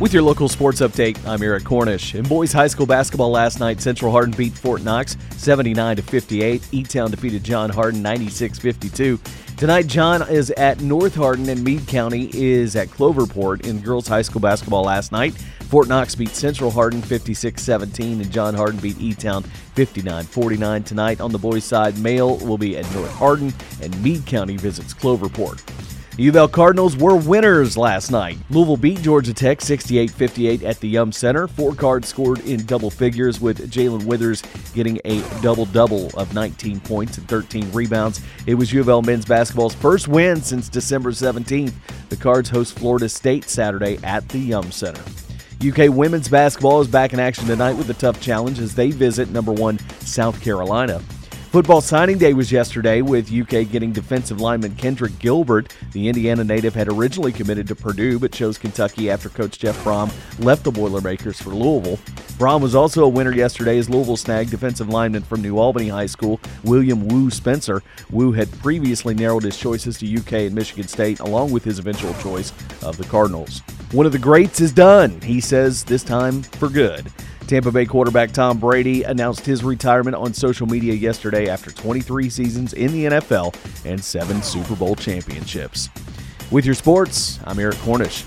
With your local sports update, I'm Eric Cornish. In boys high school basketball last night, Central Hardin beat Fort Knox 79 to 58. E-Town defeated John Hardin 96-52. Tonight, John is at North Hardin and Meade County is at Cloverport in girls high school basketball last night. Fort Knox beat Central Hardin 56-17 and John Hardin beat E-Town 59-49. Tonight on the boys side, Male will be at North Hardin and Meade County visits Cloverport. The U of L Cardinals were winners last night. Louisville beat Georgia Tech 68 58 at the Yum Center. Four cards scored in double figures, with Jae'Lin Withers getting a double double of 19 points and 13 rebounds. It was U of L men's basketball's first win since December 17th. The Cards host Florida State Saturday at the Yum Center. UK women's basketball is back in action tonight with a tough challenge as they visit number one South Carolina. Football signing day was yesterday with UK getting defensive lineman Kendrick Gilbert. The Indiana native had originally committed to Purdue but chose Kentucky after coach Jeff Brohm left the Boilermakers for Louisville. Brohm was also a winner yesterday as Louisville snagged defensive lineman from New Albany High School, William Wu Spencer. Wu had previously narrowed his choices to UK and Michigan State along with his eventual choice of the Cardinals. One of the greats is done, he says, this time for good. Tampa Bay quarterback Tom Brady announced his retirement on social media yesterday after 23 seasons in the NFL and seven Super Bowl championships. With your sports, I'm Eric Cornish.